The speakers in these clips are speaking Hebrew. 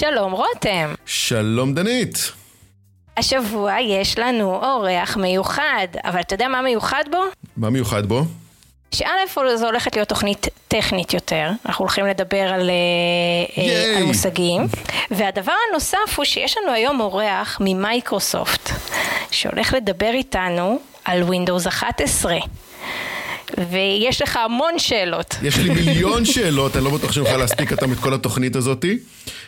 שלום רותם. שלום דנית. השבוע יש לנו אורח מיוחד, אבל אתה יודע מה מיוחד בו? מה מיוחד בו? שא' זו הולכת להיות תוכנית טכנית יותר, אנחנו הולכים לדבר על, אה, אה, על מושגים, והדבר הנוסף הוא שיש לנו היום אורח ממייקרוסופט, שהולך לדבר איתנו על Windows 11. ויש לך המון שאלות. יש לי מיליון שאלות, אני לא בטוח שנוכל להספיק אותם את כל התוכנית הזאתי.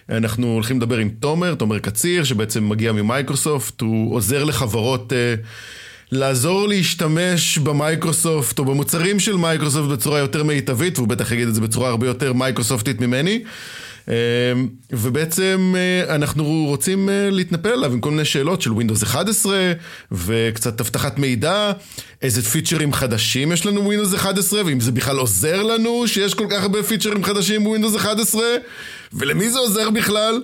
אנחנו הולכים לדבר עם תומר, תומר קציר, שבעצם מגיע ממייקרוסופט, הוא עוזר לחברות... Uh, לעזור להשתמש במייקרוסופט או במוצרים של מייקרוסופט בצורה יותר מיטבית, והוא בטח יגיד את זה בצורה הרבה יותר מייקרוסופטית ממני. אמ, ובעצם אה, אנחנו רוצים אה, להתנפל עליו עם כל מיני שאלות של Windows 11 וקצת אבטחת מידע, איזה פיצ'רים חדשים יש לנו בווינדוס 11 ואם זה בכלל עוזר לנו שיש כל כך הרבה פיצ'רים חדשים בווינדוס 11 ולמי זה עוזר בכלל.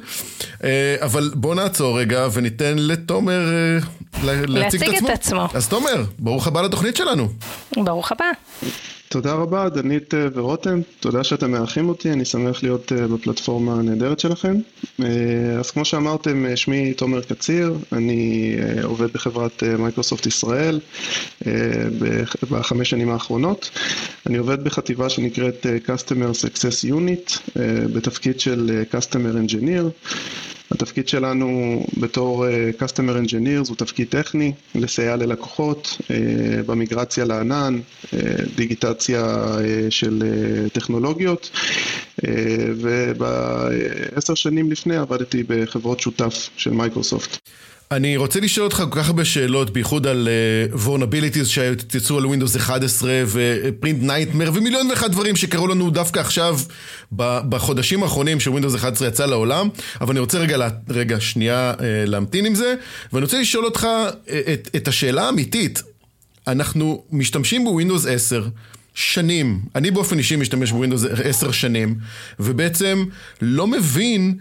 אה, אבל בוא נעצור רגע וניתן לתומר להציג את עצמו. את עצמו. אז תומר, ברוך הבא לתוכנית שלנו. ברוך הבא. תודה רבה, דנית אה, ורותם, תודה שאתם מארחים אותי, אני שמח להיות אה, בפלטפורמה הנהדרת שלכם. אה, אז כמו שאמרתם, שמי תומר קציר, אני עובד בחברת מייקרוסופט ישראל בחמש שנים האחרונות. אני עובד בחטיבה שנקראת Customer Success Unit, בתפקיד של Customer Engineer. התפקיד שלנו בתור Customer Engineers הוא תפקיד טכני, לסייע ללקוחות uh, במיגרציה לענן, uh, דיגיטציה uh, של uh, טכנולוגיות, uh, ובעשר שנים לפני עבדתי בחברות שותף של מייקרוסופט. אני רוצה לשאול אותך כל כך הרבה שאלות, בייחוד על uh, vulnerabilities שיצאו על Windows 11 ו Print Nightmare ומיליון ואחד דברים שקרו לנו דווקא עכשיו בחודשים האחרונים ש Windows 11 יצא לעולם, אבל אני רוצה רגע, רגע שנייה uh, להמתין עם זה, ואני רוצה לשאול אותך uh, את, את השאלה האמיתית. אנחנו משתמשים ב Windows 10 שנים, אני באופן אישי משתמש ב Windows 10 שנים, ובעצם לא מבין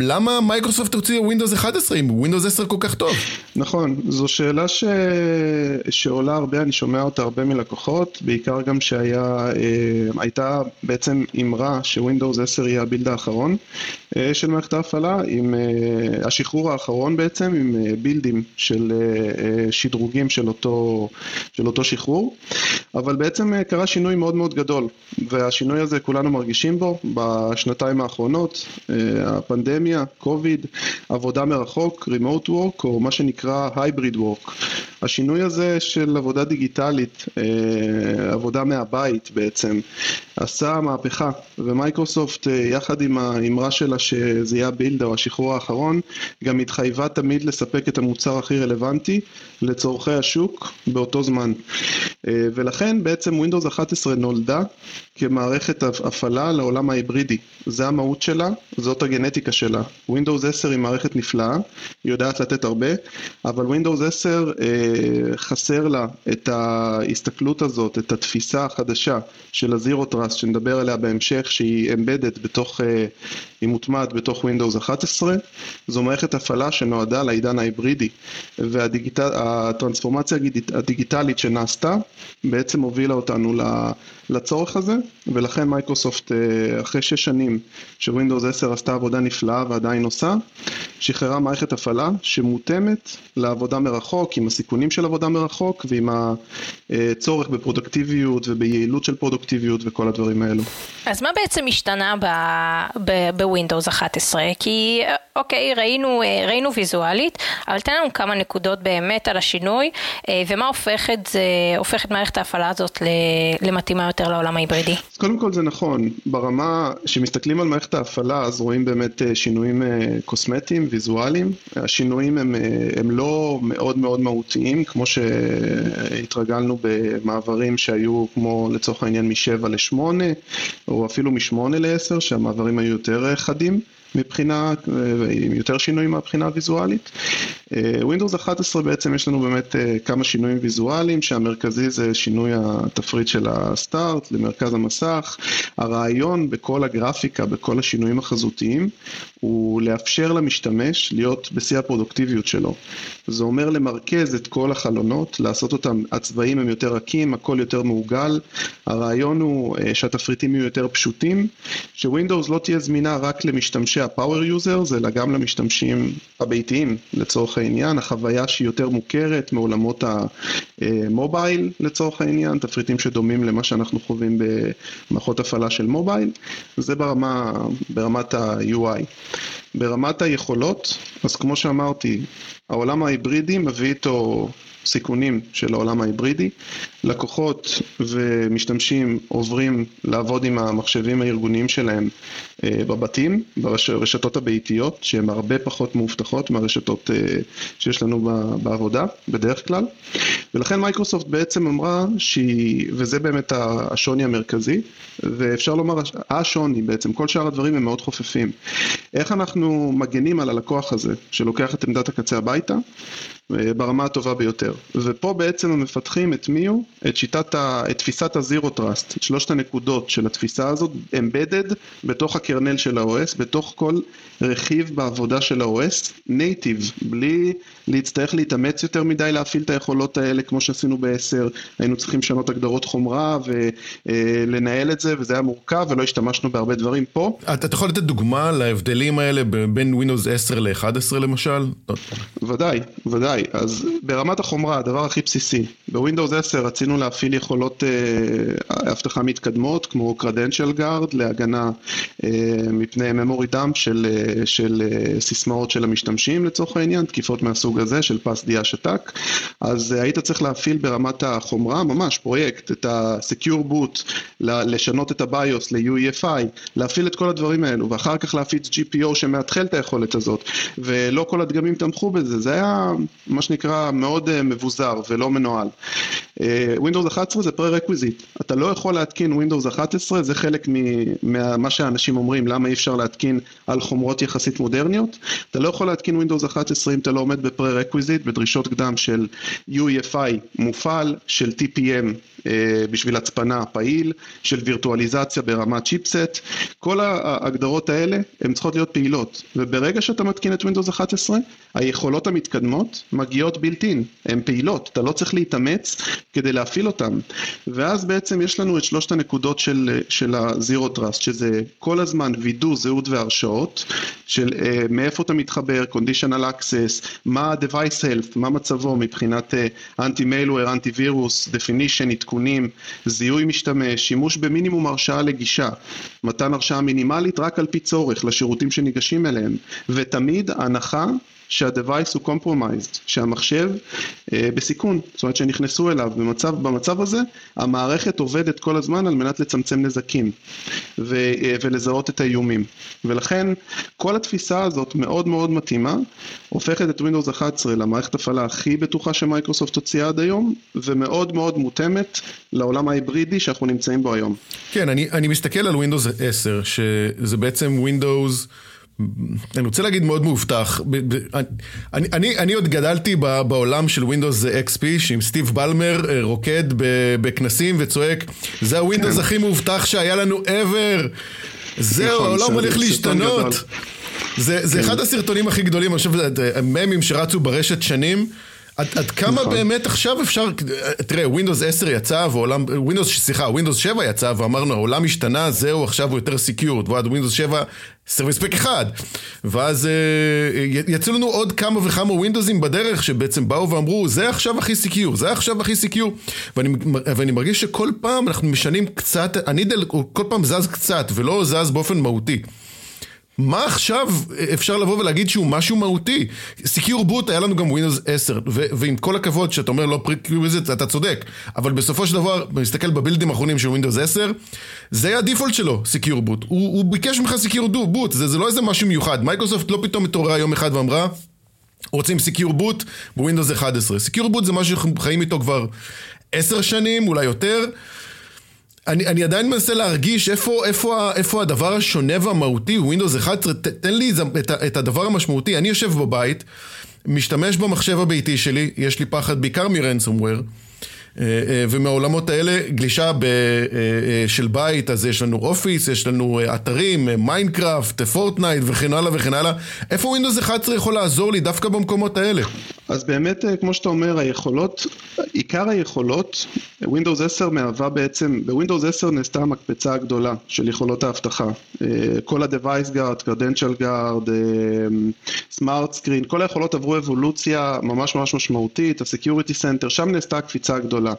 למה מייקרוסופט הוציאה Windows 11 אם Windows 10 כל כך טוב? נכון, זו שאלה ש... שעולה הרבה, אני שומע אותה הרבה מלקוחות, בעיקר גם שהייתה אה, בעצם אמרה ש Windows 10 יהיה ה build האחרון אה, של מערכת ההפעלה, עם אה, השחרור האחרון בעצם, עם בילדים של שדרוגים של אותו, של אותו שחרור, אבל בעצם קרה שינוי מאוד מאוד גדול, והשינוי הזה כולנו מרגישים בו בשנתיים האחרונות. פנדמיה, קוביד, עבודה מרחוק, remote work או מה שנקרא hybrid work. השינוי הזה של עבודה דיגיטלית, אה, עבודה מהבית בעצם, עשה מהפכה, ומייקרוסופט אה, יחד עם האמרה שלה שזה יהיה ה build או השחרור האחרון, גם התחייבה תמיד לספק את המוצר הכי רלוונטי לצורכי השוק באותו זמן. אה, ולכן בעצם Windows 11 נולדה כמערכת הפעלה לעולם ההיברידי. זה המהות שלה, זאת הגנטיקה שלה. Windows 10 היא מערכת נפלאה, היא יודעת לתת הרבה, אבל Windows 10 אה, חסר לה את ההסתכלות הזאת, את התפיסה החדשה של ה-Zero Trust שנדבר עליה בהמשך, שהיא embedded בתוך, אה, היא מוטמעת בתוך Windows 11. זו מערכת הפעלה שנועדה לעידן ההיברידי, והטרנספורמציה הדיגיטלית שנעשתה בעצם הובילה אותנו לצורך הזה, ולכן מייקרוסופט אה, אחרי שש שנים ש Windows 10 עשתה עבודה נפלאה ועדיין עושה, שחררה מערכת הפעלה שמותאמת לעבודה מרחוק, עם הסיכונים של עבודה מרחוק ועם הצורך בפרודקטיביות וביעילות של פרודקטיביות וכל הדברים האלו. אז מה בעצם השתנה ב Windows 11? כי אוקיי, ראינו, אה, ראינו ויזואלית, אבל תן לנו כמה נקודות באמת על השינוי, אה, ומה הופך את, זה, הופך את מערכת ההפעלה הזאת למתאימה יותר לעולם ההיברידי. אז קודם כל זה נכון, ברמה שמסתכלים על מערכת ההפעלה אז רואים באמת אה, שינויים קוסמטיים, ויזואליים, השינויים הם, הם לא מאוד מאוד מהותיים, כמו שהתרגלנו במעברים שהיו כמו לצורך העניין מ-7 ל-8, או אפילו מ-8 ל-10, שהמעברים היו יותר חדים. מבחינה, עם יותר שינויים מהבחינה הוויזואלית. ווינדוס 11 בעצם יש לנו באמת כמה שינויים ויזואליים, שהמרכזי זה שינוי התפריט של הסטארט למרכז המסך. הרעיון בכל הגרפיקה, בכל השינויים החזותיים, הוא לאפשר למשתמש להיות בשיא הפרודוקטיביות שלו. זה אומר למרכז את כל החלונות, לעשות אותם, הצבעים הם יותר רכים, הכל יותר מעוגל. הרעיון הוא שהתפריטים יהיו יותר פשוטים, שווינדוס לא תהיה זמינה רק למשתמשי ה-Power Users, אלא גם למשתמשים הביתיים לצורך העניין, החוויה שהיא יותר מוכרת מעולמות המובייל לצורך העניין, תפריטים שדומים למה שאנחנו חווים במערכות הפעלה של מובייל, זה ברמה, ברמת ה-UI. ברמת היכולות, אז כמו שאמרתי, העולם ההיברידי מביא איתו סיכונים של העולם ההיברידי. לקוחות ומשתמשים עוברים לעבוד עם המחשבים הארגוניים שלהם בבתים, ברשתות הביתיות, שהן הרבה פחות מאובטחות מהרשתות שיש לנו בעבודה, בדרך כלל. ולכן מייקרוסופט בעצם אמרה שהיא, וזה באמת השוני המרכזי, ואפשר לומר, השוני בעצם, כל שאר הדברים הם מאוד חופפים. איך אנחנו מגנים על הלקוח הזה, שלוקח את עמדת הקצה הביתה, ברמה הטובה ביותר. ופה בעצם המפתחים הטמיעו את שיטת, ה, את תפיסת ה Zero Trust, את שלושת הנקודות של התפיסה הזאת, embedded בתוך ה kernel של ה-OS, בתוך כל רכיב בעבודה של ה-OS, native, בלי להצטרך להתאמץ יותר מדי להפעיל את היכולות האלה כמו שעשינו ב-10, היינו צריכים לשנות הגדרות חומרה ולנהל את זה, וזה היה מורכב ולא השתמשנו בהרבה דברים פה. אתה יכול לתת דוגמה להבדלים האלה בין Windows 10 ל-11 למשל? ודאי, ודאי. אז ברמת החומרה, הדבר הכי בסיסי, בווינדוס 10 רצינו להפעיל יכולות אה, אבטחה מתקדמות, כמו credential guard, להגנה אה, מפני memory dump של, אה, של סיסמאות של המשתמשים לצורך העניין, תקיפות מהסוג הזה של פס דיה שתק, אז היית צריך להפעיל ברמת החומרה, ממש פרויקט, את ה-secure boot, לשנות את ה-BIOS ל-UEFI, להפעיל את כל הדברים האלו, ואחר כך להפיץ GPO שמאתחל את היכולת הזאת, ולא כל הדגמים תמכו בזה, זה היה מה שנקרא מאוד uh, מבוזר ולא מנוהל. Windows 11 זה פרה-רקוויזיט, אתה לא יכול להתקין Windows 11, זה חלק ממה שאנשים אומרים, למה אי אפשר להתקין על חומרות יחסית מודרניות, אתה לא יכול להתקין Windows 11 אם אתה לא עומד בפרה-רקוויזיט, בדרישות קדם של UEFI מופעל, של TPM בשביל הצפנה פעיל, של וירטואליזציה ברמת צ'יפסט, כל ההגדרות האלה הן צריכות להיות פעילות, וברגע שאתה מתקין את Windows 11, היכולות המתקדמות מגיעות בילטין, הן פעילות, אתה לא צריך להתאמץ כדי להפעיל אותן, ואז בעצם יש לנו את שלושת הנקודות של, של ה-Zero Trust, שזה כל הזמן וידוא זהות והרשאות, של uh, מאיפה אתה מתחבר, conditional access, מה ה-device health, מה מצבו מבחינת אנטי-מיילוור, אנטי-וירוס, definition, עדכונים, זיהוי משתמש, שימוש במינימום הרשאה לגישה, מתן הרשאה מינימלית רק על פי צורך לשירותים שניגשים אליהם, ותמיד הנחה שה-Device הוא compromised, שהמחשב אה, בסיכון, זאת אומרת שנכנסו אליו במצב, במצב הזה, המערכת עובדת כל הזמן על מנת לצמצם נזקים ו, אה, ולזהות את האיומים. ולכן כל התפיסה הזאת מאוד מאוד מתאימה, הופכת את Windows 11 למערכת הפעלה הכי בטוחה שמייקרוסופט הוציאה עד היום, ומאוד מאוד מותאמת לעולם ההיברידי שאנחנו נמצאים בו היום. כן, אני, אני מסתכל על Windows 10, שזה בעצם Windows... אני רוצה להגיד מאוד מאובטח, אני, אני, אני עוד גדלתי בעולם של Windows XP שעם סטיב בלמר אה, רוקד בכנסים וצועק זה הווינדוס כן. הכי מאובטח שהיה לנו ever. זהו, נכון, העולם הולך להשתנות. זה, זה כן. אחד הסרטונים הכי גדולים, אני חושב, ממים שרצו ברשת שנים עד, עד כמה נכון. באמת עכשיו אפשר, תראה, Windows 10 יצא ועולם, Windows, סליחה, Windows 7 יצא ואמרנו העולם השתנה, זהו עכשיו הוא יותר secured, ועד Windows 7 Service Pack אחד. ואז אה, יצאו לנו עוד כמה וכמה Windows־ים בדרך שבעצם באו ואמרו זה עכשיו הכי secure, זה עכשיו הכי secure. ואני, ואני מרגיש שכל פעם אנחנו משנים קצת, אני, כל פעם זז קצת ולא זז באופן מהותי. מה עכשיו אפשר לבוא ולהגיד שהוא משהו מהותי? Secure Boot היה לנו גם Windows 10, ו- ועם כל הכבוד שאתה אומר לא prerequisite, אתה צודק, אבל בסופו של דבר, מסתכל ב builds־ים האחרונים של Windows 10, זה היה ה default שלו, Secure Boot. הוא, הוא ביקש ממך Secure Boot, זה, זה לא איזה משהו מיוחד. מייקרוסופט לא פתאום התעוררה יום אחד ואמרה, רוצים Secure Boot בווינדוס 11. Secure Boot זה משהו שאנחנו חיים איתו כבר 10 שנים, אולי יותר. אני, אני עדיין מנסה להרגיש איפה, איפה, איפה הדבר השונה והמהותי, Windows 11, ת, תן לי את, את הדבר המשמעותי. אני יושב בבית, משתמש במחשב הביתי שלי, יש לי פחד בעיקר מ ransomware. אה, אה, ומהעולמות האלה, גלישה ב, אה, של בית, אז יש לנו אופיס, יש לנו אתרים, מיינקראפט, פורטנייט וכן הלאה וכן הלאה. איפה ווינדוס 11 יכול לעזור לי דווקא במקומות האלה? אז באמת, כמו שאתה אומר, היכולות, עיקר היכולות, ווינדוס 10 מהווה בעצם, בווינדוס 10 נעשתה המקפצה הגדולה של יכולות האבטחה. כל ה-Device Guard, Credential Guard, Smart Screen, כל היכולות עברו אבולוציה ממש ממש משמעותית, ה-Security Center, שם נעשתה הקפיצה הגדולה. גדולה.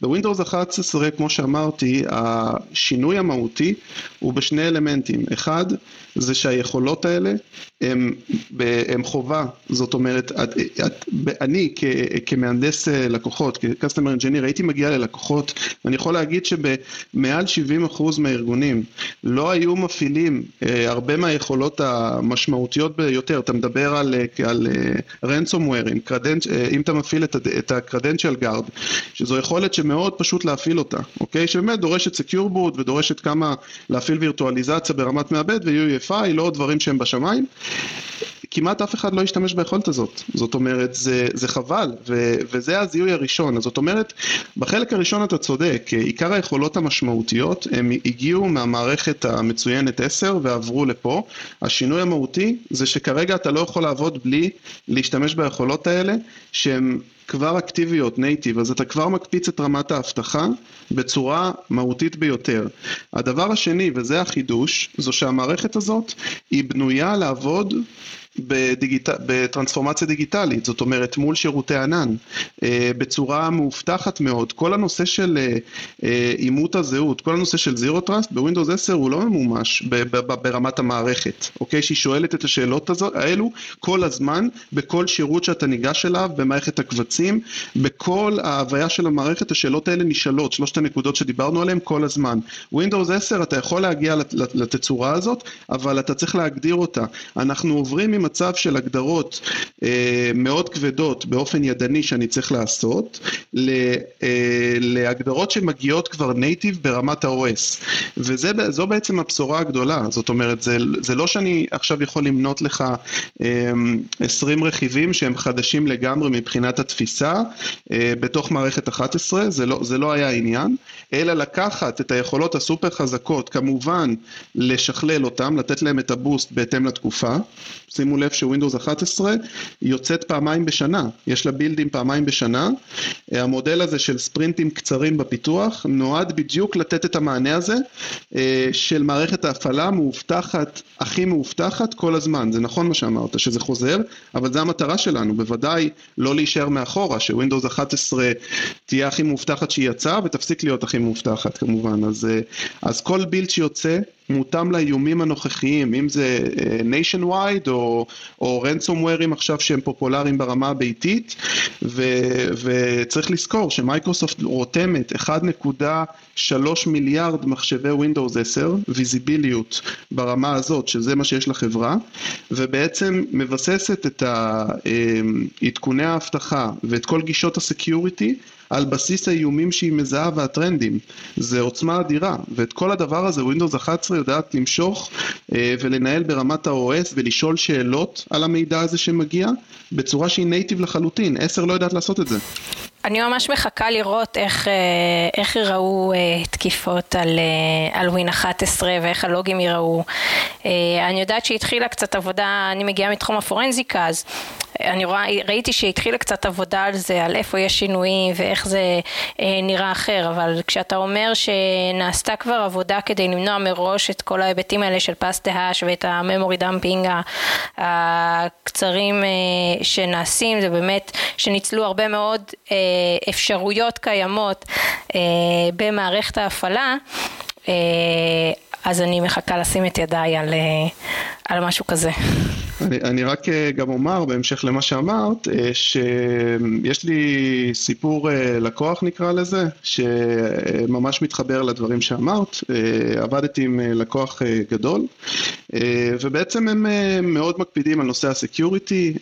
בווינדוס 11, כמו שאמרתי, השינוי המהותי הוא בשני אלמנטים. אחד, זה שהיכולות האלה הם חובה, זאת אומרת, את, את, אני כ, כמהנדס אה, לקוחות, כ-customer engineer, הייתי מגיע ללקוחות, ואני יכול להגיד שבמעל 70% מהארגונים לא היו מפעילים אה, הרבה מהיכולות המשמעותיות ביותר, אתה מדבר על, אה, על ransomware, אם אתה מפעיל את ה-credential guard, שזו יכולת שמאוד פשוט להפעיל אותה, אוקיי? שבאמת דורשת secure boot ודורשת כמה להפעיל וירטואליזציה ברמת מעבד ו-UEFI, לא דברים שהם בשמיים. כמעט אף אחד לא ישתמש ביכולת הזאת. זאת אומרת, זה, זה חבל, ו, וזה הזיהוי הראשון. זאת אומרת, בחלק הראשון אתה צודק, עיקר היכולות המשמעותיות הם הגיעו מהמערכת המצוינת 10 ועברו לפה. השינוי המהותי זה שכרגע אתה לא יכול לעבוד בלי להשתמש ביכולות האלה, שהן כבר אקטיביות, נייטיב, אז אתה כבר מקפיץ את רמת האבטחה בצורה מהותית ביותר. הדבר השני, וזה החידוש, זו שהמערכת הזאת היא בנויה לעבוד בדיגיט... בטרנספורמציה דיגיטלית, זאת אומרת מול שירותי ענן, אה, בצורה מאובטחת מאוד. כל הנושא של אה, אה, אימות הזהות, כל הנושא של Zero Trust בווינדוס 10 הוא לא ממומש ברמת המערכת, אוקיי? שהיא שואלת את השאלות האלו כל הזמן, בכל שירות שאתה ניגש אליו, במערכת הקבצים, בכל ההוויה של המערכת השאלות האלה נשאלות, שלושת הנקודות שדיברנו עליהן כל הזמן. ווינדוס 10 אתה יכול להגיע לתצורה הזאת, אבל אתה צריך להגדיר אותה. אנחנו עוברים ממצב של הגדרות אה, מאוד כבדות באופן ידני שאני צריך לעשות, ל, אה, להגדרות שמגיעות כבר native ברמת ה-OS. וזו בעצם הבשורה הגדולה, זאת אומרת, זה, זה לא שאני עכשיו יכול למנות לך אה, 20 רכיבים שהם חדשים לגמרי מבחינת התפיסה אה, בתוך מערכת 11, זה לא, זה לא היה העניין, אלא לקחת את היכולות הסופר חזקות, כמובן לשכלל אותם, לתת להם את הבוסט בהתאם לתקופה, שימו לב שווינדוס 11 יוצאת פעמיים בשנה, יש לה בילדים פעמיים בשנה. המודל הזה של ספרינטים קצרים בפיתוח נועד בדיוק לתת את המענה הזה אה, של מערכת ההפעלה מאובטחת, הכי מאובטחת כל הזמן. זה נכון מה שאמרת, שזה חוזר, אבל זו המטרה שלנו, בוודאי לא להישאר מאחורה, שווינדוס 11 תהיה הכי מאובטחת שהיא יצאה ותפסיק להיות הכי מאובטחת כמובן. אז, אה, אז כל בילד שיוצא מותאם לאיומים הנוכחיים, אם זה אה, nationwide או, או ransomwareים עכשיו שהם פופולריים ברמה הביתית, ו, וצריך לזכור שמייקרוסופט רותמת 1.3 מיליארד מחשבי Windows 10, ויזיביליות ברמה הזאת, שזה מה שיש לחברה, ובעצם מבססת את אה, עדכוני האבטחה ואת כל גישות ה security על בסיס האיומים שהיא מזהה והטרנדים. זה עוצמה אדירה, ואת כל הדבר הזה Windows 11 יודעת למשוך אה, ולנהל ברמת ה-OS ולשאול שאלות על המידע הזה שמגיע בצורה שהיא native לחלוטין, 10 לא יודעת לעשות את זה. אני ממש מחכה לראות איך, אה, איך ייראו אה, תקיפות על, על ווין 11 ואיך הלוגים ייראו. אני יודעת שהתחילה קצת עבודה, אני מגיעה מתחום הפורנזיקה, אז אני רואה, ראיתי שהתחילה קצת עבודה על זה, על איפה יש שינויים ואיך זה נראה אחר, אבל כשאתה אומר שנעשתה כבר עבודה כדי למנוע מראש את כל ההיבטים האלה של pass the hash ואת ה memory dumping הקצרים שנעשים, זה באמת שניצלו הרבה מאוד אפשרויות קיימות אה, במערכת ההפעלה, אה, אז אני מחכה לשים את ידיי על, על משהו כזה. אני, אני רק אה, גם אומר, בהמשך למה שאמרת, אה, שיש לי סיפור אה, לקוח נקרא לזה, שממש מתחבר לדברים שאמרת. עבדתי עם לקוח גדול, ובעצם הם מאוד מקפידים על נושא הסקיוריטי,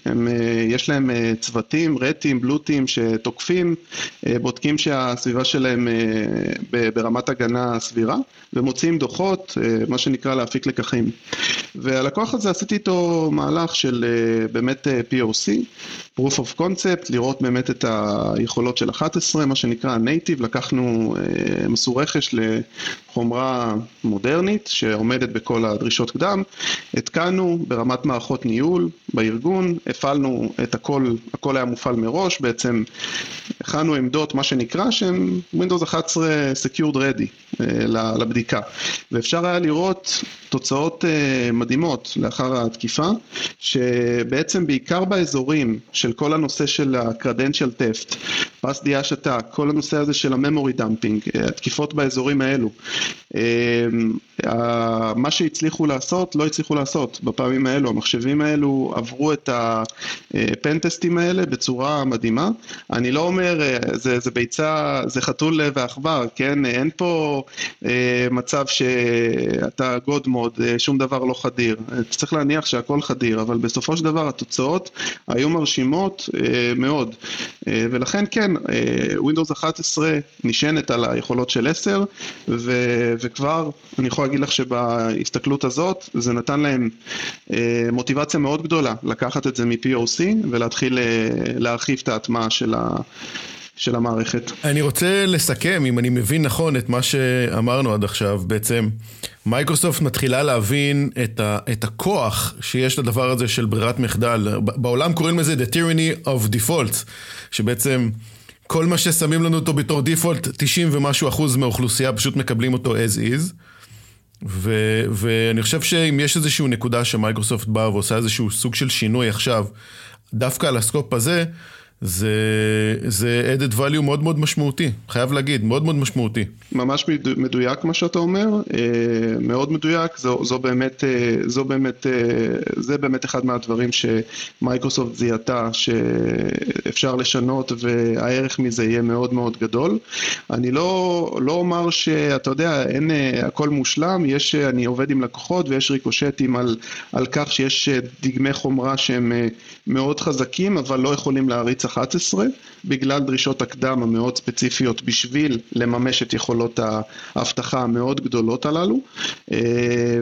יש להם צוותים, רטים, בלוטים שתוקפים, בודקים שהסביבה שלהם ברמת הגנה סבירה, ומוציאים דוחות, מה שנקרא להפיק לקחים. והלקוח הזה עשיתי איתו מהלך של אה, באמת אה, POC, proof of concept, לראות באמת את היכולות של 11, מה שנקרא native, לקחנו, הם עשו רכש לחומרה מודרנית שעומדת בכל הדרישות קדם, התקנו ברמת מערכות ניהול בארגון, הפעלנו את הכל, הכל היה מופעל מראש, בעצם הכנו עמדות, מה שנקרא, שהן Windows 11 Secured Ready אה, לבדיקה, ואפשר היה לראות תוצאות מדהימות לאחר התקיפה, שבעצם בעיקר באזורים של כל הנושא של ה-credential theft, pass the hash, כל הנושא הזה של ה memory dumping, התקיפות באזורים האלו, Eh, מה שהצליחו לעשות, לא הצליחו לעשות בפעמים האלו, המחשבים האלו עברו את הפנטסטים האלה בצורה מדהימה. אני לא אומר, אה, זה, זה ביצה, זה חתול ועכבר, כן? אין פה אה, מצב שאתה גוד מוד, אה, שום דבר לא חדיר. צריך להניח שהכל חדיר, אבל בסופו של דבר התוצאות היו מרשימות מאוד. ולכן כן, Windows 11 נשענת על היכולות של 10, ו, וכבר, אני יכול להגיד לך שבהסתכלות הזאת, זה נתן להם אה, מוטיבציה מאוד גדולה לקחת את זה מ-POC ולהתחיל אה, להרחיב את ההטמעה של. של המערכת. אני רוצה לסכם, אם אני מבין נכון את מה שאמרנו עד עכשיו, בעצם מייקרוסופט מתחילה להבין את, ה, את הכוח שיש לדבר הזה של ברירת מחדל. בעולם קוראים לזה The Tyranny of Defaults, שבעצם כל מה ששמים לנו אותו בתור דיפולט, 90 ומשהו אחוז מהאוכלוסייה פשוט מקבלים אותו as is. ו, ואני חושב שאם יש איזושהי נקודה שמייקרוסופט באה ועושה איזשהו סוג של שינוי עכשיו, דווקא על הסקופ הזה, זה, זה added value מאוד מאוד משמעותי, חייב להגיד, מאוד מאוד משמעותי. ממש מדויק מה שאתה אומר, אה, מאוד מדויק, זו, זו באמת, אה, זו באמת, אה, זה באמת אחד מהדברים שמייקרוסופט זיהתה שאפשר לשנות והערך מזה יהיה מאוד מאוד גדול. אני לא, לא אומר שאתה יודע, אין הכל מושלם, יש, אני עובד עם לקוחות ויש ריקושטים על, על כך שיש דגמי חומרה שהם מאוד חזקים אבל לא יכולים להריץ 11 בגלל דרישות הקדם המאוד ספציפיות בשביל לממש את יכולות האבטחה המאוד גדולות הללו. אה,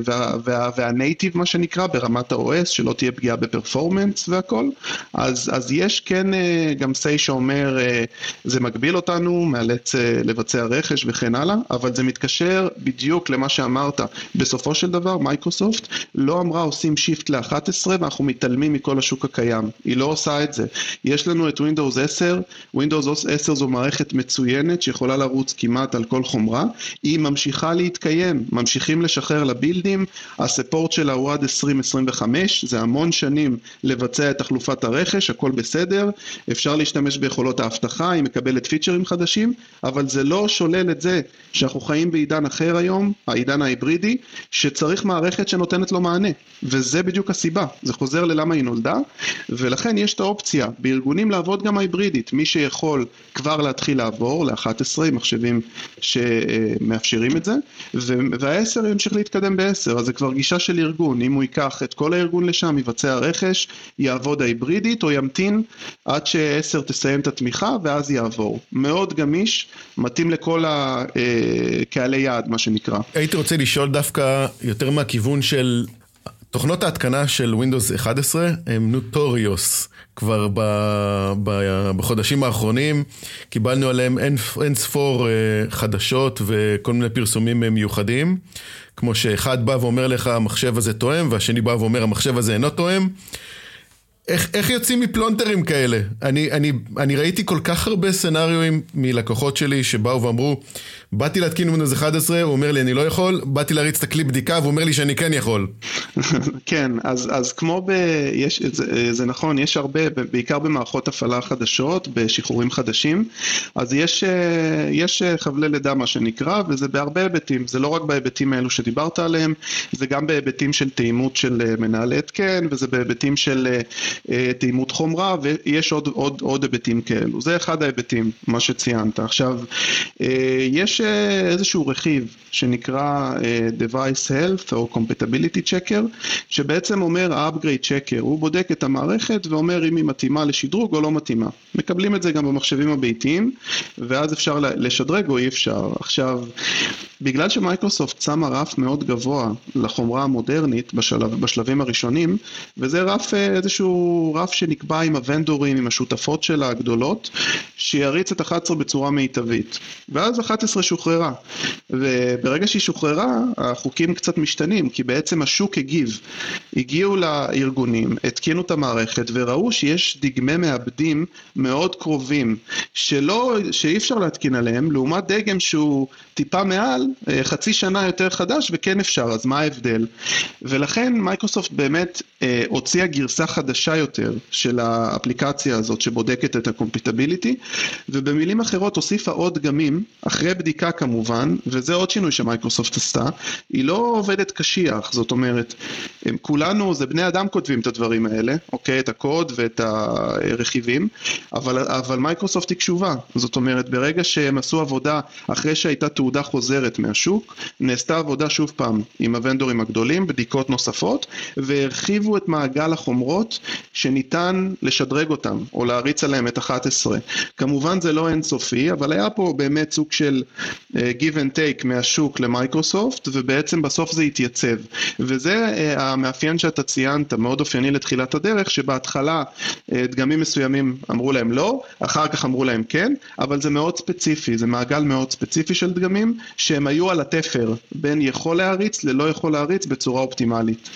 וה native מה שנקרא ברמת ה-OS שלא תהיה פגיעה ב performance והכל. אז, אז יש כן אה, גם סיי שאומר אה, זה מגביל אותנו, מאלץ לבצע רכש וכן הלאה אבל זה מתקשר בדיוק למה שאמרת. בסופו של דבר מייקרוסופט לא אמרה עושים shift ל-11 ואנחנו מתעלמים מכל השוק הקיים. היא לא עושה את זה. יש לנו את Windows 10, Windows 10 זו מערכת מצוינת שיכולה לרוץ כמעט על כל חומרה, היא ממשיכה להתקיים, ממשיכים לשחרר לבילדים, הספורט שלה הוא עד 2025, זה המון שנים לבצע את תחלופת הרכש, הכל בסדר, אפשר להשתמש ביכולות האבטחה, היא מקבלת פיצ'רים חדשים, אבל זה לא שולל את זה שאנחנו חיים בעידן אחר היום, העידן ההיברידי, שצריך מערכת שנותנת לו מענה, וזה בדיוק הסיבה, זה חוזר ללמה היא נולדה, ולכן יש את האופציה בארגונים לעבוד גם ההיברידית, מי שיכול כבר להתחיל לעבור ל-11 מחשבים שמאפשרים את זה, וה-10 ימשיך להתקדם ב-10, אז זה כבר גישה של ארגון, אם הוא ייקח את כל הארגון לשם, יבצע רכש, יעבוד ההיברידית או ימתין עד ש-10 תסיים את התמיכה ואז יעבור. מאוד גמיש, מתאים לכל הקהלי אה, יעד מה שנקרא. הייתי רוצה לשאול דווקא יותר מהכיוון של תוכנות ההתקנה של Windows 11 הם נוטוריוס. כבר ב, ב, בחודשים האחרונים קיבלנו עליהם אין, אין ספור אה, חדשות וכל מיני פרסומים מיוחדים. כמו שאחד בא ואומר לך המחשב הזה תואם והשני בא ואומר המחשב הזה אינו תואם. איך, איך יוצאים מפלונטרים כאלה? אני, אני, אני ראיתי כל כך הרבה סצנריואים מלקוחות שלי שבאו ואמרו, באתי להתקין ווינדוס 11, הוא אומר לי אני לא יכול, באתי להריץ את הכלי בדיקה והוא אומר לי שאני כן יכול. כן, אז, אז כמו ב... יש, זה, זה נכון, יש הרבה, בעיקר במערכות הפעלה חדשות, בשחרורים חדשים, אז יש, יש חבלי לידה מה שנקרא, וזה בהרבה היבטים, זה לא רק בהיבטים האלו שדיברת עליהם, זה גם בהיבטים של תאימות של מנהלי התקן, וזה בהיבטים של תאימות חומרה, ויש עוד, עוד, עוד היבטים כאלו. זה אחד ההיבטים, מה שציינת. עכשיו, אה, יש אה, איזשהו רכיב שנקרא Device Health או Compatibility Checker, שבעצם אומר ה-upgrade checker, הוא בודק את המערכת ואומר אם היא מתאימה לשדרוג או לא מתאימה. מקבלים את זה גם במחשבים הביתיים, ואז אפשר לשדרג או אי אפשר. עכשיו, בגלל שמייקרוסופט שמה רף מאוד גבוה לחומרה המודרנית בשלב, בשלבים הראשונים, וזה רף, איזשהו רף שנקבע עם הוונדורים, עם השותפות שלה הגדולות, שיריץ את 11 בצורה מיטבית. ואז 11 שוחררה. וברגע שהיא שוחררה, החוקים קצת משתנים, כי בעצם השוק הגיב. הגיעו לארגונים, התקינו את המערכת וראו שיש דגמי מעבדים מאוד קרובים, שלא, שאי אפשר להתקין עליהם, לעומת דגם שהוא טיפה מעל, אה, חצי שנה יותר חדש וכן אפשר, אז מה ההבדל? ולכן מייקרוסופט באמת אה, הוציאה גרסה חדשה יותר של האפליקציה הזאת שבודקת את ה compatibility, ובמילים אחרות הוסיפה עוד דגמים, אחרי בדיקה כמובן, וזה עוד שינוי שמייקרוסופט עשתה, היא לא עובדת קשיח, זאת אומרת, הם כולנו, זה בני אדם כותבים את הדברים האלה, אוקיי, את הקוד ואת הרכיבים, אבל, אבל מייקרוסופט היא קשובה, זאת אומרת, ברגע שהם עשו עבודה אחרי שהייתה תעודה חוזרת מהשוק, נעשתה עבודה שוב פעם עם ה vendor־ים הגדולים, בדיקות נוספות, והרחיבו את מעגל החומרות שניתן לשדרג אותם, או להריץ עליהם את 11. כמובן זה לא אינסופי, אבל היה פה באמת סוג של uh, give and take מהשוק למייקרוסופט, ובעצם בסוף זה התייצב. וזה uh, המאפיין שאתה ציינת, מאוד אופייני לתחילת הדרך, שבהתחלה uh, דגמים מסוימים אמרו להם לא, אחר כך אמרו להם כן, אבל זה מאוד ספציפי, זה מעגל מאוד ספציפי של דגמים, שהם היו על התפר בין יכול להריץ ללא יכול להריץ בצורה אופטימלית.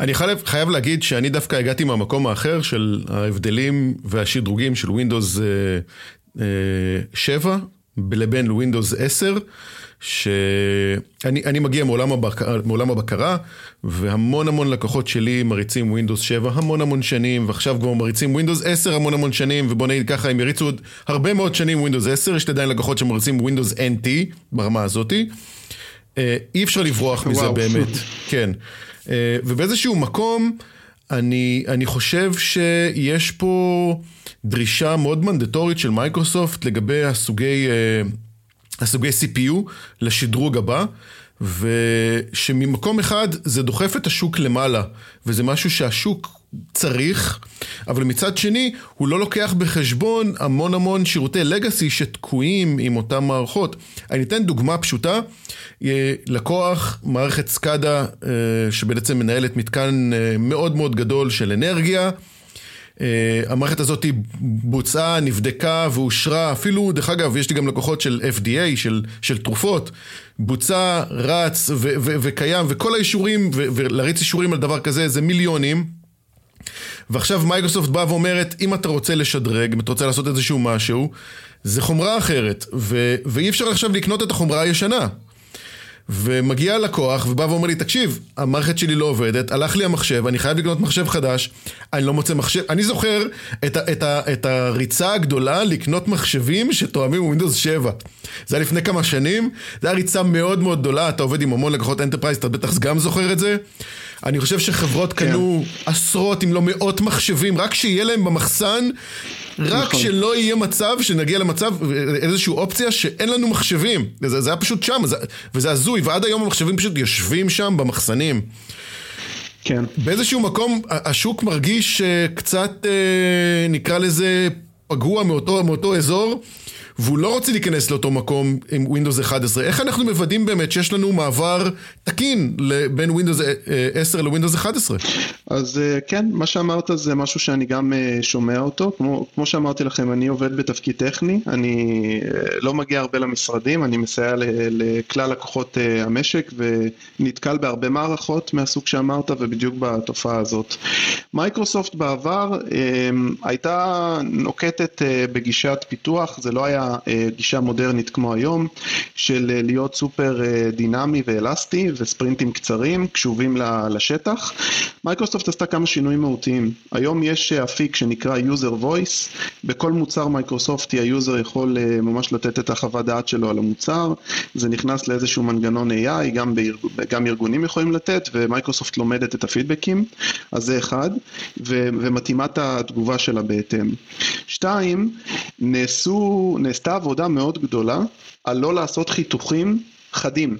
אני חייב, חייב להגיד שאני דווקא הגעתי מהמקום האחר של ההבדלים והשדרוגים של Windows uh, uh, 7 לבין Windows 10, שאני מגיע מעולם, הבקר, מעולם הבקרה, והמון המון לקוחות שלי מריצים Windows 7 המון המון שנים, ועכשיו כבר מריצים Windows 10 המון המון שנים, ובוא נגיד ככה, הם יריצו עוד הרבה מאוד שנים Windows 10, יש עדיין לקוחות שמריצים Windows NT ברמה הזאתי. אה, אי אפשר לברוח מזה וואו. באמת, כן. אה, ובאיזשהו מקום, אני, אני חושב שיש פה דרישה מאוד מנדטורית של מייקרוסופט לגבי הסוגי, אה, הסוגי CPU לשדרוג הבא. ושממקום אחד זה דוחף את השוק למעלה, וזה משהו שהשוק צריך, אבל מצד שני הוא לא לוקח בחשבון המון המון שירותי לגאסי שתקועים עם אותן מערכות. אני אתן דוגמה פשוטה, אה, לקוח מערכת SCADA אה, שבעצם מנהלת מתקן אה, מאוד מאוד גדול של אנרגיה המערכת הזאת בוצעה, נבדקה ואושרה, אפילו, דרך אגב, יש לי גם לקוחות של FDA, של, של תרופות, בוצע, רץ ו- ו- וקיים, וכל האישורים, ו- ולהריץ אישורים על דבר כזה זה מיליונים. ועכשיו מייקרוסופט באה ואומרת, אם אתה רוצה לשדרג, אם אתה רוצה לעשות איזשהו משהו, זה חומרה אחרת, ו- ואי אפשר עכשיו לקנות את החומרה הישנה. ומגיע הלקוח ובא ואומר לי, תקשיב, המערכת שלי לא עובדת, הלך לי המחשב, אני חייב לקנות מחשב חדש, אני לא מוצא מחשב, אני זוכר את, ה, את, ה, את הריצה הגדולה לקנות מחשבים שתואמים ווינדוס 7. זה היה לפני כמה שנים, זה היה ריצה מאוד מאוד גדולה, אתה עובד עם המון לקוחות enterprise, אתה בטח גם זוכר את זה. אני חושב שחברות כן. קנו עשרות אם לא מאות מחשבים, רק שיהיה להם במחסן רק נכון. שלא יהיה מצב שנגיע למצב, איזושהי אופציה שאין לנו מחשבים. זה, זה היה פשוט שם, זה, וזה הזוי, ועד היום המחשבים פשוט יושבים שם במחסנים. כן. באיזשהו מקום השוק מרגיש קצת, אה, נקרא לזה, פגוע מאותו, מאותו אזור, והוא לא רוצה להיכנס לאותו מקום עם Windows 11. איך אנחנו מוודאים באמת שיש לנו מעבר תקין בין Windows 10 ל-Windows 11? אז כן, מה שאמרת זה משהו שאני גם שומע אותו. כמו, כמו שאמרתי לכם, אני עובד בתפקיד טכני, אני לא מגיע הרבה למשרדים, אני מסייע לכלל לקוחות המשק ונתקל בהרבה מערכות מהסוג שאמרת ובדיוק בתופעה הזאת. מייקרוסופט בעבר הייתה נוקטת בגישת פיתוח, זה לא היה גישה מודרנית כמו היום, של להיות סופר דינמי ואלסטי ו- sprintים קצרים, קשובים לשטח. מייקרוסופט עשתה כמה שינויים מהותיים. היום יש אפיק שנקרא user voice, בכל מוצר מייקרוסופטי ה- user יכול ממש לתת את החוות דעת שלו על המוצר, זה נכנס לאיזשהו מנגנון AI, גם, בארג... גם ארגונים יכולים לתת, ומייקרוסופט לומדת את ה- feedbackים, אז זה אחד, ו... ומתאימה את התגובה שלה בהתאם. שתיים, נעשו, נעשתה עבודה מאוד גדולה על לא לעשות חיתוכים חדים,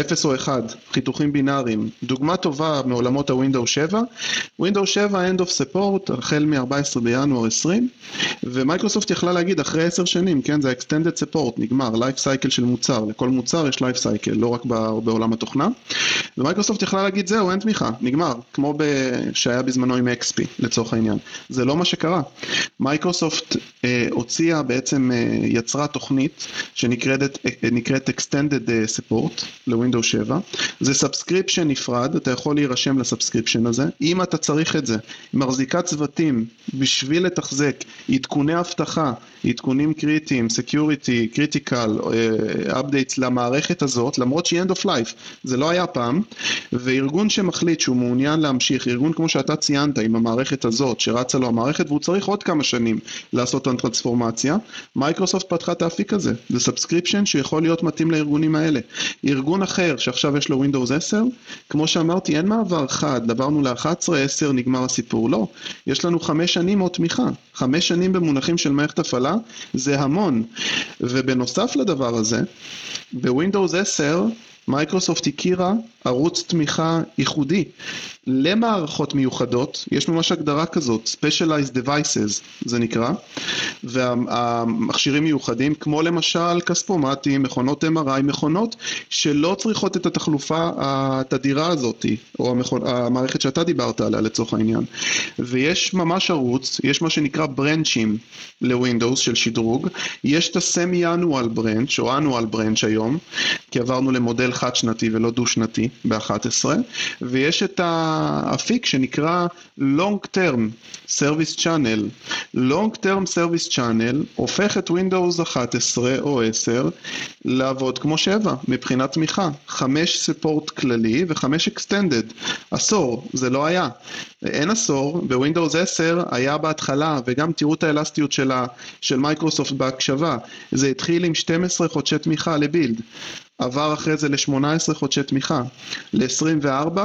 0 או 1, חיתוכים בינאריים. דוגמה טובה מעולמות ה-Windows 7, Windows 7 End of Support החל מ-14 בינואר 20, ומייקרוסופט יכלה להגיד אחרי 10 שנים, כן, זה Extended Support, נגמר, Life Cycle של מוצר, לכל מוצר יש Life Cycle, לא רק בעולם התוכנה, ומייקרוסופט יכלה להגיד זהו, אין תמיכה, נגמר, כמו שהיה בזמנו עם XP לצורך העניין. זה לא מה שקרה. מייקרוסופט אה, הוציאה, בעצם אה, יצרה תוכנית שנקראת אה, Extended Support, ל-Windows 7, זה subscription נפרד, אתה יכול להירשם ל- subscription הזה, אם אתה צריך את זה, מחזיקה צוותים בשביל לתחזק עדכוני אבטחה, עדכונים קריטיים, security, critical, updates למערכת הזאת, למרות שהיא end of life, זה לא היה פעם, וארגון שמחליט שהוא מעוניין להמשיך, ארגון כמו שאתה ציינת עם המערכת הזאת, שרצה לו המערכת, והוא צריך עוד כמה שנים לעשות את הטרנספורמציה, מייקרוסופט פתחה את האפיק הזה, זה subscription שיכול להיות מתאים לארגונים האלה. ארגון אחר שעכשיו יש לו Windows 10, כמו שאמרתי, אין מעבר חד, עברנו ל-11, 10, נגמר הסיפור, לא. יש לנו חמש שנים עוד תמיכה. חמש שנים במונחים של מערכת הפעלה זה המון. ובנוסף לדבר הזה, בווינדוס 10 מייקרוסופט הכירה ערוץ תמיכה ייחודי למערכות מיוחדות, יש ממש הגדרה כזאת, Specialized Devices זה נקרא, והמכשירים מיוחדים כמו למשל כספומטים, מכונות MRI, מכונות שלא צריכות את התחלופה התדירה הזאת, או המכונ... המערכת שאתה דיברת עליה לצורך העניין. ויש ממש ערוץ, יש מה שנקרא ברנצ'ים לווינדוס של שדרוג, יש את ה-Semi-Annual Branch או Annual Branch היום, כי עברנו למודל חד שנתי ולא דו שנתי ב-11, ויש את האפיק שנקרא Long Term Service Channel. Long Term Service Channel הופך את Windows 11 או 10 לעבוד כמו 7 מבחינת תמיכה. 5 support כללי ו-5 Extended. עשור, זה לא היה. אין עשור, בווינדוס 10 היה בהתחלה, וגם תראו את האלסטיות של, של מייקרוסופט בהקשבה, זה התחיל עם 12 חודשי תמיכה ל- build. עבר אחרי זה ל-18 חודשי תמיכה, ל-24,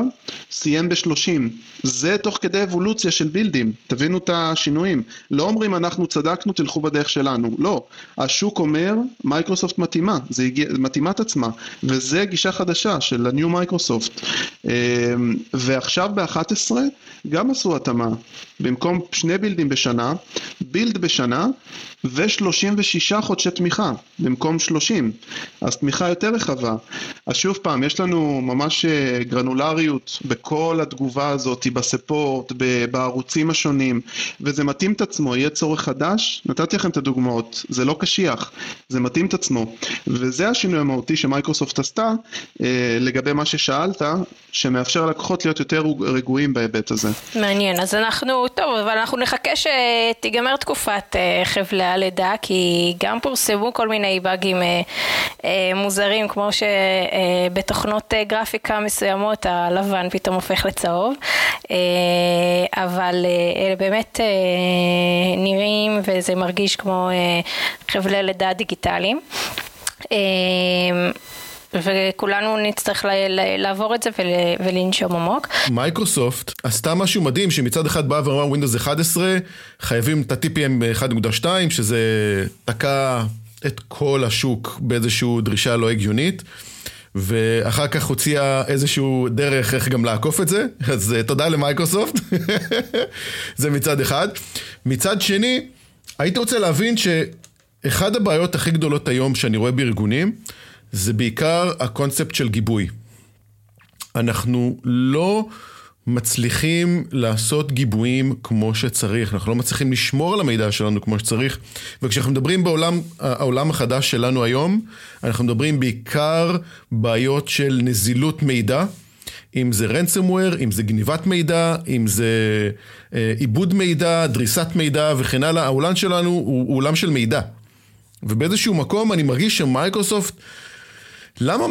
סיים ב-30. זה תוך כדי אבולוציה של buildים, תבינו את השינויים. לא אומרים אנחנו צדקנו, תלכו בדרך שלנו. לא. השוק אומר, מייקרוסופט מתאימה, זה הגיע, מתאימה את עצמה, וזה גישה חדשה של ה-New מייקרוסופט. ועכשיו ב-11 גם עשו התאמה. במקום שני buildים בשנה, build בשנה ו-36 חודשי תמיכה במקום 30, אז תמיכה יותר רחבה. אז שוב פעם, יש לנו ממש גרנולריות בכל התגובה הזאת, בספורט, בערוצים השונים, וזה מתאים את עצמו, יהיה צורך חדש, נתתי לכם את הדוגמאות, זה לא קשיח, זה מתאים את עצמו, וזה השינוי המהותי שמייקרוסופט עשתה אה, לגבי מה ששאלת, שמאפשר ללקוחות להיות יותר רגועים בהיבט הזה. מעניין, אז אנחנו, טוב, אבל אנחנו נחכה שתיגמר תקופת אה, חבלי הלידה, כי גם פורסמו כל מיני באגים אה, אה, מוזרים, כמו שבתוכנות אה, גרפיקה מסוימות הלבן פתאום הופך לצהוב, אה, אבל אה, אלה באמת אה, נראים וזה מרגיש כמו אה, חבלי לידה דיגיטליים. אה, וכולנו נצטרך לעבור את זה ולנשום עמוק. מייקרוסופט עשתה משהו מדהים שמצד אחד באה ואמרה ווינדוס 11 חייבים את ה-TPM 1.2 שזה תקע את כל השוק באיזושהי דרישה לא הגיונית. ואחר כך הוציאה איזשהו דרך איך גם לעקוף את זה, אז תודה למייקרוסופט, זה מצד אחד. מצד שני, הייתי רוצה להבין ש... אחד הבעיות הכי גדולות היום שאני רואה בארגונים, זה בעיקר הקונספט של גיבוי. אנחנו לא מצליחים לעשות גיבויים כמו שצריך, אנחנו לא מצליחים לשמור על המידע שלנו כמו שצריך, וכשאנחנו מדברים בעולם העולם החדש שלנו היום, אנחנו מדברים בעיקר בעיות של נזילות מידע. אם זה ransomware, אם זה גניבת מידע, אם זה אה, עיבוד מידע, דריסת מידע וכן הלאה, העולם שלנו הוא, עולם של מידע. ובאיזשהו מקום אני מרגיש שמייקרוסופט למה,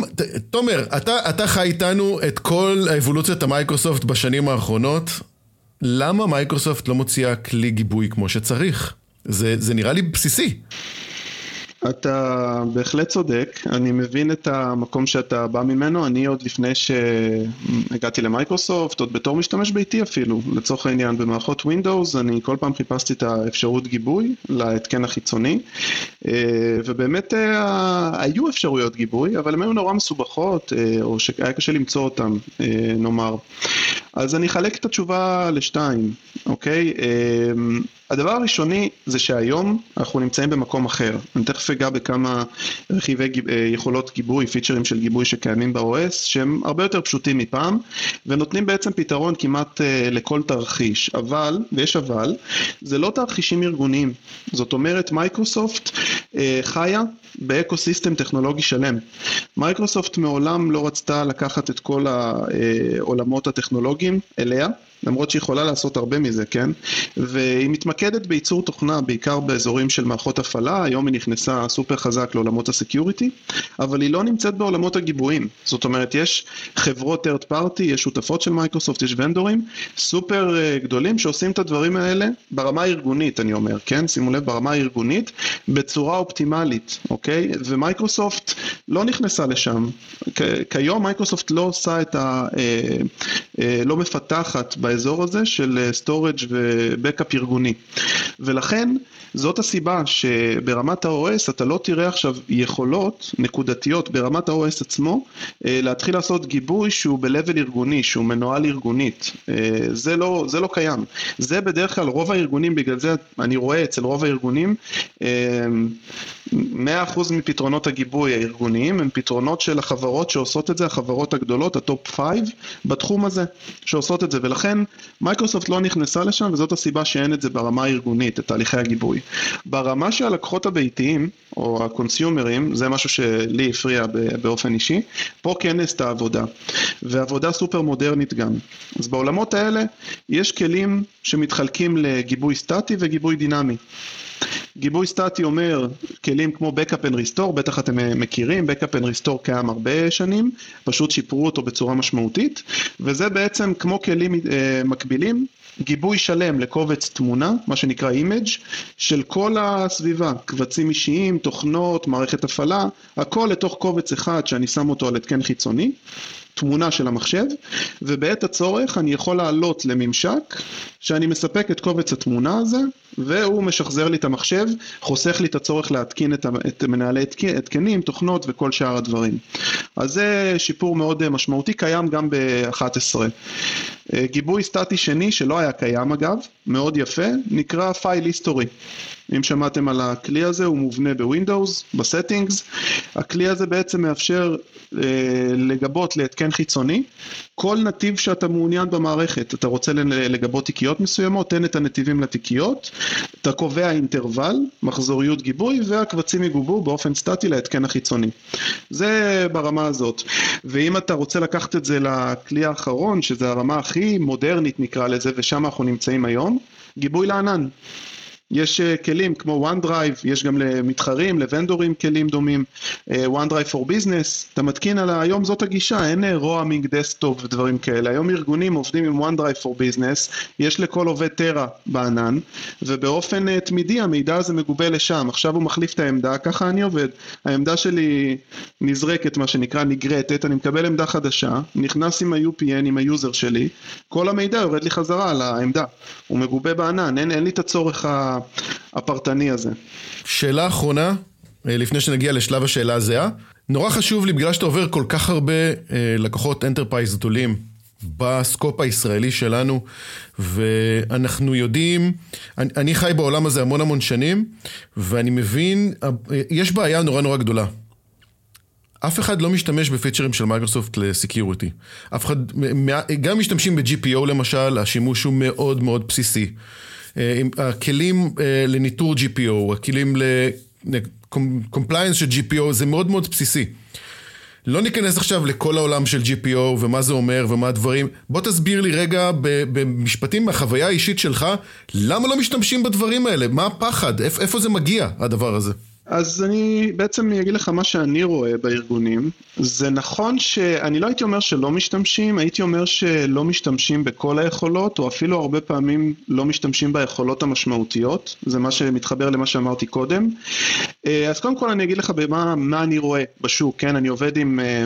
תומר, אתה, אתה חי איתנו את כל האבולוציית המייקרוסופט בשנים האחרונות, למה מייקרוסופט לא מוציאה כלי גיבוי כמו שצריך? זה, זה נראה לי בסיסי. אתה בהחלט צודק, אני מבין את המקום שאתה בא ממנו, אני עוד לפני שהגעתי למייקרוסופט, עוד בתור משתמש ביתי אפילו, לצורך העניין במערכות Windows, אני כל פעם חיפשתי את האפשרות גיבוי להתקן החיצוני, אה, ובאמת אה, היו אפשרויות גיבוי, אבל הן היו נורא מסובכות, אה, או שהיה קשה למצוא אותן, נאמר. אז אני אחלק את התשובה לשתיים, אוקיי? הדבר הראשוני זה שהיום אנחנו נמצאים במקום אחר. אני תכף אגע בכמה רכיבי אה, יכולות גיבוי, featureים של גיבוי שקיימים ב-OS, שהם הרבה יותר פשוטים מפעם, ונותנים בעצם פתרון כמעט uh, לכל תרחיש. אבל, ויש אבל, זה לא תרחישים ארגוניים. זאת אומרת, מייקרוסופט uh, חיה ב- ecosystem טכנולוגי שלם. מייקרוסופט מעולם לא רצתה לקחת את כל העולמות הטכנולוגיים אליה. למרות שהיא יכולה לעשות הרבה מזה, כן? והיא מתמקדת בייצור תוכנה, בעיקר באזורים של מערכות הפעלה, היום היא נכנסה סופר חזק לעולמות ה- security, אבל היא לא נמצאת בעולמות הגיבויים. זאת אומרת, יש חברות third party, יש שותפות של מייקרוסופט, יש vendorים, סופר אה, גדולים שעושים את הדברים האלה ברמה הארגונית, אני אומר, כן? שימו לב, ברמה הארגונית, בצורה אופטימלית, אוקיי? ו-Microsoft לא נכנסה לשם. כיום מייקרוסופט לא עושה את ה... אה, אה, לא מפתחת באזור הזה של storage אה, ו backup ארגוני. ולכן זאת הסיבה שברמת ה-OS אתה לא תראה עכשיו יכולות נקודתיות ברמת ה-OS עצמו אה, להתחיל לעשות גיבוי שהוא ב-level ארגוני, שהוא מנוהל ארגונית. אה, זה לא, זה לא קיים. זה בדרך כלל רוב הארגונים, בגלל זה אני רואה אצל רוב הארגונים 100% מפתרונות הגיבוי הארגוניים הם פתרונות של החברות שעושות את זה, החברות הגדולות, ה top 5 בתחום הזה, שעושות את זה, ולכן מייקרוסופט לא נכנסה לשם וזאת הסיבה שאין את זה ברמה הארגונית, את תהליכי הגיבוי. ברמה של הלקוחות הביתיים, או ה consumerים, זה משהו שלי הפריע באופן אישי, פה כן נעשתה עבודה, ועבודה סופר מודרנית גם. אז בעולמות האלה יש כלים שמתחלקים לגיבוי סטטי וגיבוי דינמי. גיבוי סטטי אומר כלים כמו Backup and Restore, בטח אתם מכירים, Backup and Restore קיים הרבה שנים, פשוט שיפרו אותו בצורה משמעותית, וזה בעצם כמו כלים אה, מקבילים, גיבוי שלם לקובץ תמונה, מה שנקרא image, של כל הסביבה, קבצים אישיים, תוכנות, מערכת הפעלה, הכל לתוך קובץ אחד שאני שם אותו על התקן חיצוני. תמונה של המחשב, ובעת הצורך אני יכול לעלות לממשק שאני מספק את קובץ התמונה הזה, והוא משחזר לי את המחשב, חוסך לי את הצורך להתקין את, את מנהלי התקנים, תוכנות וכל שאר הדברים. אז זה שיפור מאוד משמעותי, קיים גם ב-11. גיבוי סטטי שני, שלא היה קיים אגב, מאוד יפה, נקרא פייל היסטורי. אם שמעתם על הכלי הזה, הוא מובנה ב Windows, ב settings. הכלי הזה בעצם מאפשר אה, לגבות להתקן חיצוני כל נתיב שאתה מעוניין במערכת. אתה רוצה לגבות תיקיות מסוימות, תן את הנתיבים לתיקיות, אתה קובע אינטרוול, מחזוריות גיבוי, והקבצים יגובו באופן סטטי להתקן החיצוני. זה ברמה הזאת. ואם אתה רוצה לקחת את זה לכלי האחרון, שזה הרמה הכי מודרנית נקרא לזה, ושם אנחנו נמצאים היום, גיבוי לענן. יש אה, כלים כמו OneDrive, יש גם למתחרים, ל vendorים כלים דומים, אה, OneDrive for Business, אתה מתקין על. היום זאת הגישה, אין roaming אה, desktop ודברים כאלה, היום ארגונים עובדים עם OneDrive for Business, יש לכל עובד טרה בענן, ובאופן תמידי המידע הזה מגובה לשם, עכשיו הוא מחליף את העמדה, ככה אני עובד, העמדה שלי נזרקת, מה שנקרא נגרטת, אני מקבל עמדה חדשה, נכנס עם ה-UPN, עם ה user שלי, כל המידע יורד לי חזרה על העמדה, הוא מגובה בענן, אין, אין לי את הצורך ה... הפרטני הזה. שאלה אחרונה, אה, לפני שנגיע לשלב השאלה הזהה. נורא חשוב לי, בגלל שאתה עובר כל כך הרבה אה, לקוחות enterprise גדולים, ב scope הישראלי שלנו, ואנחנו יודעים, אני, אני חי בעולם הזה המון המון שנים, ואני מבין, יש בעיה נורא נורא גדולה. אף אחד לא משתמש ב featureים של מייקרוסופט ל security. אף אחד, גם משתמשים ב-GPO למשל, השימוש הוא מאוד מאוד בסיסי. אה, הכלים אה, לניטור GPO, הכלים ל-compliance של GPO, זה מאוד מאוד בסיסי. לא ניכנס עכשיו לכל העולם של GPO ומה זה אומר ומה הדברים. בוא תסביר לי רגע במשפטים מהחוויה האישית שלך, למה לא משתמשים בדברים האלה? מה הפחד? איפה זה מגיע, הדבר הזה? אז אני בעצם אגיד לך מה שאני רואה בארגונים. זה נכון שאני לא הייתי אומר שלא משתמשים, הייתי אומר שלא משתמשים בכל היכולות, או אפילו הרבה פעמים לא משתמשים ביכולות המשמעותיות. זה מה שמתחבר למה שאמרתי קודם. אה, אז קודם כל אני אגיד לך במה מה אני רואה בשוק, כן? אני עובד עם אה,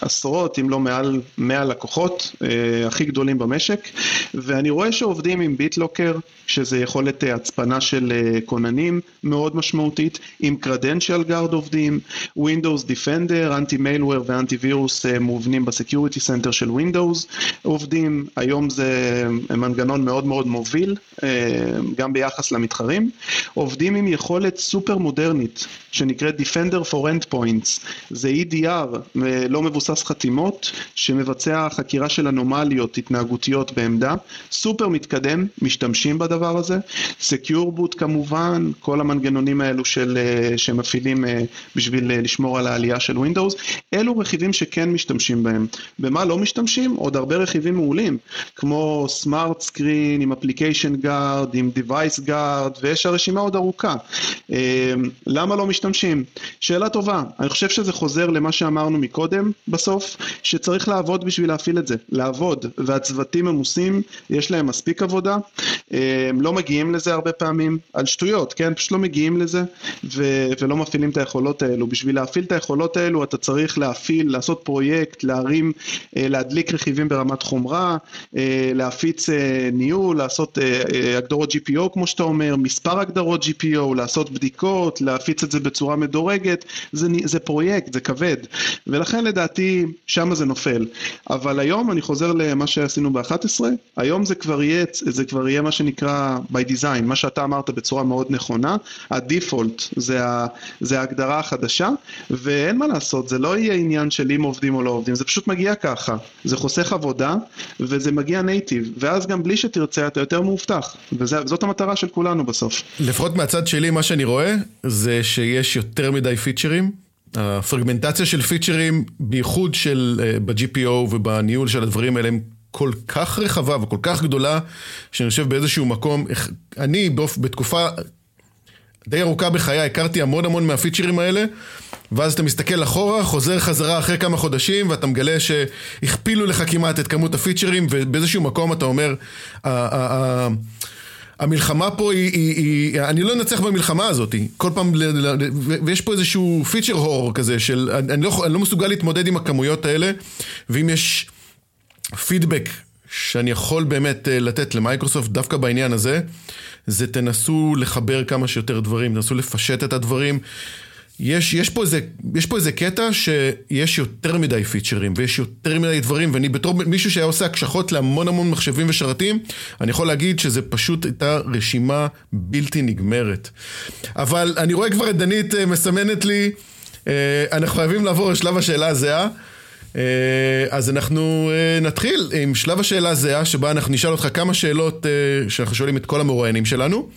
עשרות, אם לא מעל 100 לקוחות, אה, הכי גדולים במשק, ואני רואה שעובדים עם ביטלוקר, שזה יכולת הצפנה של כוננים מאוד משמעותית. עם Credential Guard עובדים, Windows Defender, anti malware ו anti virus מובנים ב Security Center של Windows עובדים, היום זה מנגנון מאוד מאוד מוביל, אה, גם ביחס למתחרים, עובדים עם יכולת סופר מודרנית שנקראת Defender for Endpoints, זה EDR אה, לא מבוסס חתימות, שמבצע חקירה של אנומליות התנהגותיות בעמדה, סופר מתקדם, משתמשים בדבר הזה, Secure Boot כמובן, כל המנגנונים האלו של שמפעילים אה, בשביל אה, לשמור על העלייה של Windows, אלו רכיבים שכן משתמשים בהם. במה לא משתמשים? עוד הרבה רכיבים מעולים, כמו SmartScreen עם Application Guard, עם Device Guard, ויש הרשימה עוד ארוכה. אה, למה לא משתמשים? שאלה טובה, אני חושב שזה חוזר למה שאמרנו מקודם בסוף, שצריך לעבוד בשביל להפעיל את זה, לעבוד, והצוותים עמוסים, יש להם מספיק עבודה, הם לא מגיעים לזה הרבה פעמים, על שטויות, כן? פשוט לא מגיעים לזה, ו- ולא מפעילים את היכולות האלו. בשביל להפעיל את היכולות האלו אתה צריך להפעיל, לעשות פרויקט, להרים, אה, להדליק רכיבים ברמת חומרה, אה, להפיץ אה, ניהול, לעשות הגדרות GPO כמו שאתה אומר, מספר הגדרות GPO, לעשות בדיקות, להפיץ את זה בצורה מדורגת, זה, זה פרויקט, זה כבד. ולכן לדעתי שם זה נופל. אבל היום אני חוזר למה שעשינו ב-11, היום זה כבר יהיה, זה כבר יהיה מה שנקרא by design, מה שאתה אמרת בצורה מאוד נכונה, הדיפולט זה, ה, זה ההגדרה החדשה, ואין מה לעשות, זה לא יהיה עניין של אם עובדים או לא עובדים, זה פשוט מגיע ככה, זה חוסך עבודה, וזה מגיע נייטיב, ואז גם בלי שתרצה אתה יותר מאובטח, וזאת המטרה של כולנו בסוף. לפחות מהצד שלי, מה שאני רואה, זה שיש יותר מדי פיצ'רים. הפרגמנטציה של פיצ'רים, בייחוד של uh, ב-GPO ובניהול של הדברים האלה, הם כל כך רחבה וכל כך גדולה, שאני חושב באיזשהו מקום, אני בתקופה די ארוכה בחיי, הכרתי המון המון מהפיצ'רים האלה, ואז אתה מסתכל אחורה, חוזר חזרה אחרי כמה חודשים, ואתה מגלה שהכפילו לך כמעט את כמות הפיצ'רים, ובאיזשהו מקום אתה אומר, המלחמה פה היא, היא, היא, אני לא אנצח במלחמה הזאת, כל פעם, ויש פה איזשהו פיצ'ר הור כזה של, אני לא, אני לא מסוגל להתמודד עם הכמויות האלה, ואם יש פידבק שאני יכול באמת אה, לתת למייקרוסופט דווקא בעניין הזה, זה תנסו לחבר כמה שיותר דברים, תנסו לפשט את הדברים. יש, יש, פה איזה, יש פה איזה קטע שיש יותר מדי פיצ'רים ויש יותר מדי דברים ואני בתור מישהו שהיה עושה הקשחות להמון המון מחשבים ושרתים אני יכול להגיד שזה פשוט הייתה רשימה בלתי נגמרת. אבל אני רואה כבר את דנית אה, מסמנת לי אה, אנחנו חייבים לעבור לשלב השאלה הזהה אז אנחנו אה, נתחיל עם שלב השאלה הזהה, שבה אנחנו נשאל אותך כמה שאלות אה, שאנחנו שואלים את כל המרואיינים שלנו.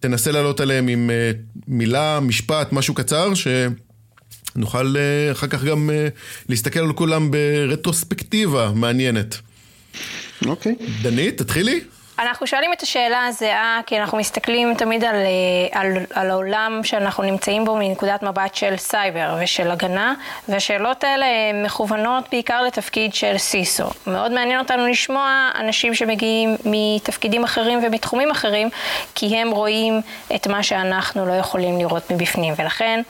תנסה לעלות עליהם עם מילה, משפט, משהו קצר, שנוכל אחר כך גם להסתכל על כולם ברטרוספקטיבה מעניינת. אוקיי. Okay. דנית, תתחילי. אנחנו שואלים את השאלה הזהה, כי אנחנו מסתכלים תמיד על, אה, על, על העולם שאנחנו נמצאים בו מנקודת מבט של סייבר ושל הגנה, והשאלות האלה מכוונות בעיקר לתפקיד של סיסו. מאוד מעניין אותנו לשמוע אנשים שמגיעים מתפקידים אחרים ומתחומים אחרים, כי הם רואים את מה שאנחנו לא יכולים לראות מבפנים, ולכן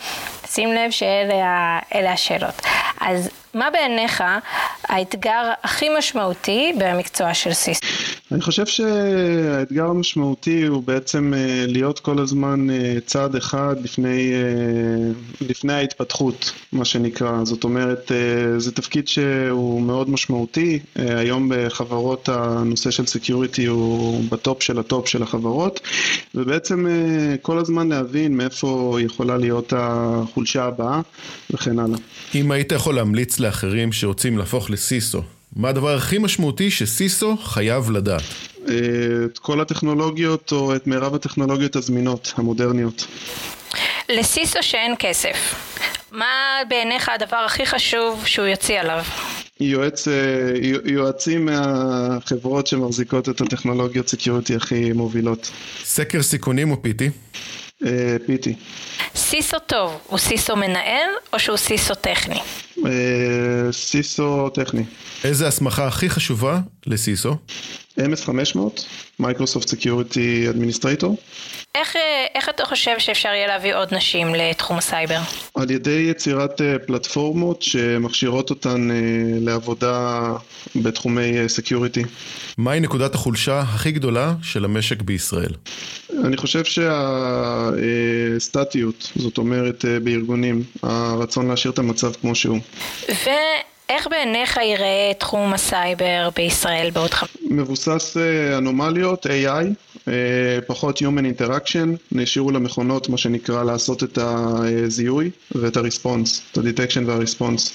שים לב שאלה השאלות. אז מה בעיניך האתגר הכי משמעותי במקצוע של CISO? אני חושב שהאתגר המשמעותי הוא בעצם אה, להיות כל הזמן אה, צעד אחד לפני, אה, לפני ההתפתחות, מה שנקרא. זאת אומרת, זה תפקיד שהוא מאוד משמעותי. היום בחברות הנושא של security הוא ב top של ה top של החברות, ובעצם כל הזמן להבין מאיפה יכולה להיות החולשה הבאה וכן הלאה. אם היית יכול להמליץ לאחרים שרוצים להפוך ל CISO, מה הדבר הכי משמעותי ש CISO חייב לדעת? את כל הטכנולוגיות או את מירב הטכנולוגיות הזמינות, המודרניות. ל CISO שאין כסף, מה בעיניך הדבר הכי חשוב שהוא יוציא עליו? יועץ, אה, יועצים מהחברות שמחזיקות את הטכנולוגיות security הכי מובילות. סקר סיכונים או PT? אה, PT. CISO טוב, הוא CISO מנהל או שהוא CISO טכני? אה, CISO טכני. איזה הסמכה הכי חשובה ל CISO? MS500, Microsoft Security Administrator. איך, אה, איך אתה חושב שאפשר יהיה להביא עוד נשים לתחום הסייבר? על ידי יצירת אה, פלטפורמות שמכשירות אותן לעבודה בתחומי security. מהי נקודת החולשה הכי גדולה של המשק בישראל? אני חושב שהסטטיות, זאת אומרת בארגונים, הרצון להשאיר את המצב כמו שהוא. ואיך בעיניך ייראה תחום הסייבר בישראל בעוד חמש? מבוסס אה, אנומליות, AI, אה, פחות Human Interaction, נשאירו למכונות, מה שנקרא, לעשות את הזיהוי ואת הריספונס, את ה-Detection וה-Response.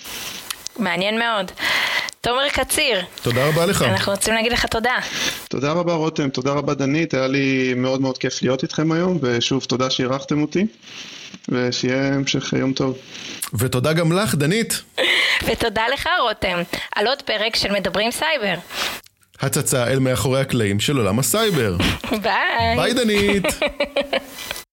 מעניין מאוד. תומר קציר. תודה רבה לך. אנחנו רוצים להגיד לך תודה. תודה רבה רותם, תודה רבה דנית, היה לי מאוד מאוד כיף להיות איתכם היום, ושוב תודה שאירחתם אותי, ושיהיה המשך יום טוב. ותודה גם לך, דנית. ותודה לך, רותם, על עוד פרק של מדברים סייבר. הצצה אל מאחורי הקלעים של עולם הסייבר. ביי. ביי, דנית.